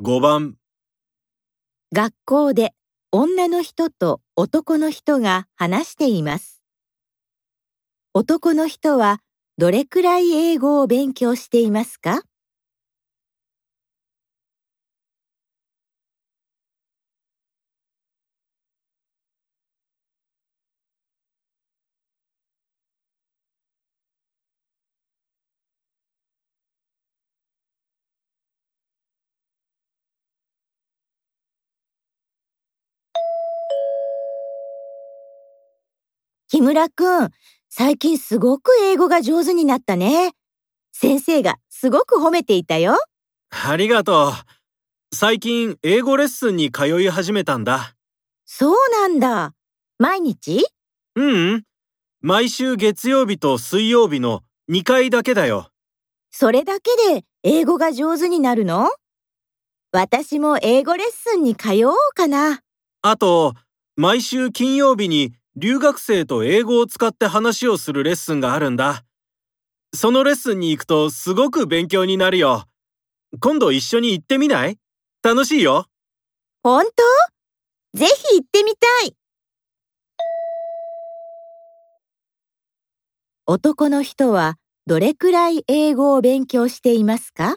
5番、学校で女の人と男の人が話しています。男の人はどれくらい英語を勉強していますか？木村くん、最近すごく英語が上手になったね。先生がすごく褒めていたよ。ありがとう。最近英語レッスンに通い始めたんだ。そうなんだ。毎日？ううん。毎週月曜日と水曜日の2回だけだよ。それだけで英語が上手になるの？私も英語レッスンに通おうかな。あと、毎週金曜日に留学生と英語を使って話をするレッスンがあるんだ。そのレッスンに行くとすごく勉強になるよ。今度一緒に行ってみない？楽しいよ。本当？ぜひ行ってみたい。男の人はどれくらい英語を勉強していますか？